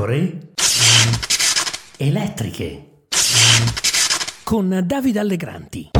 pecore elettriche con Davide Allegranti.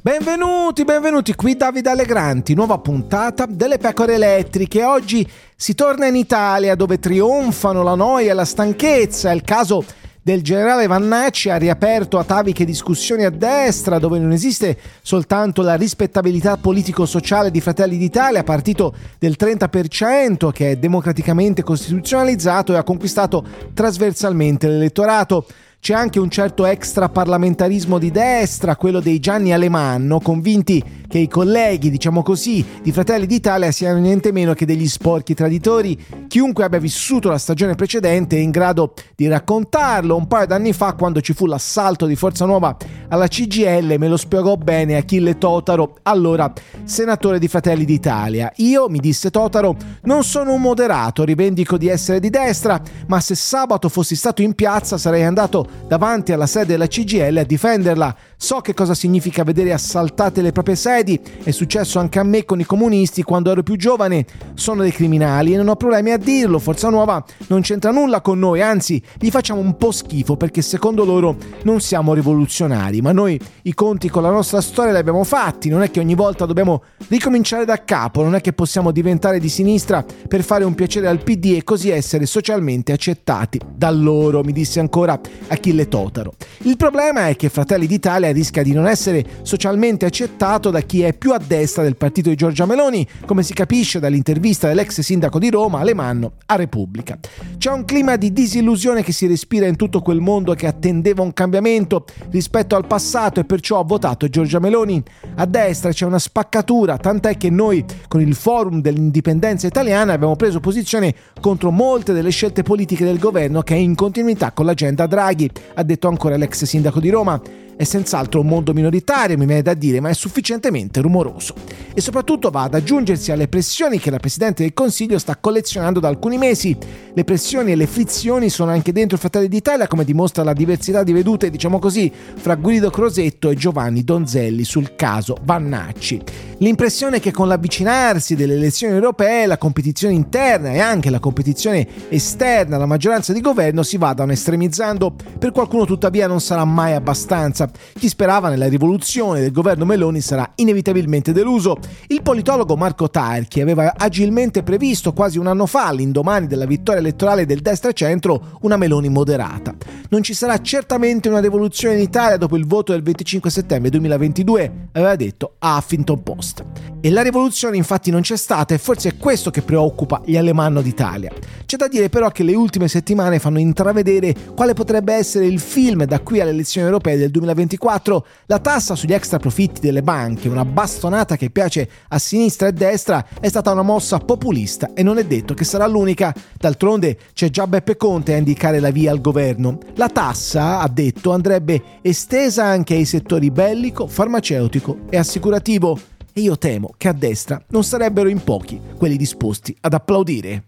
Benvenuti, benvenuti qui Davide Allegranti, nuova puntata delle pecore elettriche. Oggi si torna in Italia dove trionfano la noia la stanchezza. È il caso del generale Vannacci ha riaperto ataviche discussioni a destra dove non esiste soltanto la rispettabilità politico-sociale di Fratelli d'Italia, partito del 30% che è democraticamente costituzionalizzato e ha conquistato trasversalmente l'elettorato. C'è anche un certo extraparlamentarismo di destra, quello dei Gianni Alemanno, convinti che i colleghi, diciamo così, di Fratelli d'Italia siano niente meno che degli sporchi traditori. Chiunque abbia vissuto la stagione precedente è in grado di raccontarlo. Un paio d'anni fa, quando ci fu l'assalto di Forza Nuova alla CGL, me lo spiegò bene Achille Totaro, allora senatore di Fratelli d'Italia. Io, mi disse Totaro, non sono un moderato, rivendico di essere di destra, ma se sabato fossi stato in piazza sarei andato davanti alla sede della CGL a difenderla. So che cosa significa vedere assaltate le proprie sedi, è successo anche a me con i comunisti quando ero più giovane. Sono dei criminali e non ho problemi a dirlo, Forza Nuova non c'entra nulla con noi, anzi gli facciamo un po' schifo perché secondo loro non siamo rivoluzionari, ma noi i conti con la nostra storia li abbiamo fatti, non è che ogni volta dobbiamo ricominciare da capo, non è che possiamo diventare di sinistra per fare un piacere al PD e così essere socialmente accettati da loro, mi disse ancora Achille Totaro. Il problema è che Fratelli d'Italia rischia di non essere socialmente accettato da chi è più a destra del partito di Giorgia Meloni, come si capisce dall'intervista dell'ex sindaco di Roma, Alemanno, a Repubblica. C'è un clima di disillusione che si respira in tutto quel mondo che attendeva un cambiamento rispetto al passato e perciò ha votato Giorgia Meloni. A destra c'è una spaccatura, tant'è che noi con il forum dell'indipendenza italiana abbiamo preso posizione contro molte delle scelte politiche del governo che è in continuità con l'agenda Draghi, ha detto ancora l'ex sindaco di Roma. È senz'altro un mondo minoritario, mi viene da dire, ma è sufficientemente rumoroso. E soprattutto va ad aggiungersi alle pressioni che la Presidente del Consiglio sta collezionando da alcuni mesi. Le pressioni e le frizioni sono anche dentro i Fratelli d'Italia, come dimostra la diversità di vedute, diciamo così, fra Guido Crosetto e Giovanni Donzelli sul caso Vannacci. L'impressione è che con l'avvicinarsi delle elezioni europee la competizione interna e anche la competizione esterna alla maggioranza di governo si vadano estremizzando. Per qualcuno tuttavia non sarà mai abbastanza. Chi sperava nella rivoluzione del governo Meloni sarà inevitabilmente deluso. Il politologo Marco Tarchi aveva agilmente previsto quasi un anno fa, all'indomani della vittoria elettorale del destra-centro, una Meloni moderata. Non ci sarà certamente una rivoluzione in Italia dopo il voto del 25 settembre 2022, aveva detto Huffington Post. E la rivoluzione infatti non c'è stata e forse è questo che preoccupa gli Alemanno d'Italia. C'è da dire però che le ultime settimane fanno intravedere quale potrebbe essere il film da qui alle elezioni europee del 2024. La tassa sugli extra profitti delle banche, una bastonata che piace a sinistra e destra, è stata una mossa populista e non è detto che sarà l'unica. D'altronde c'è già Beppe Conte a indicare la via al governo. La tassa, ha detto, andrebbe estesa anche ai settori bellico, farmaceutico e assicurativo. E io temo che a destra non sarebbero in pochi quelli disposti ad applaudire.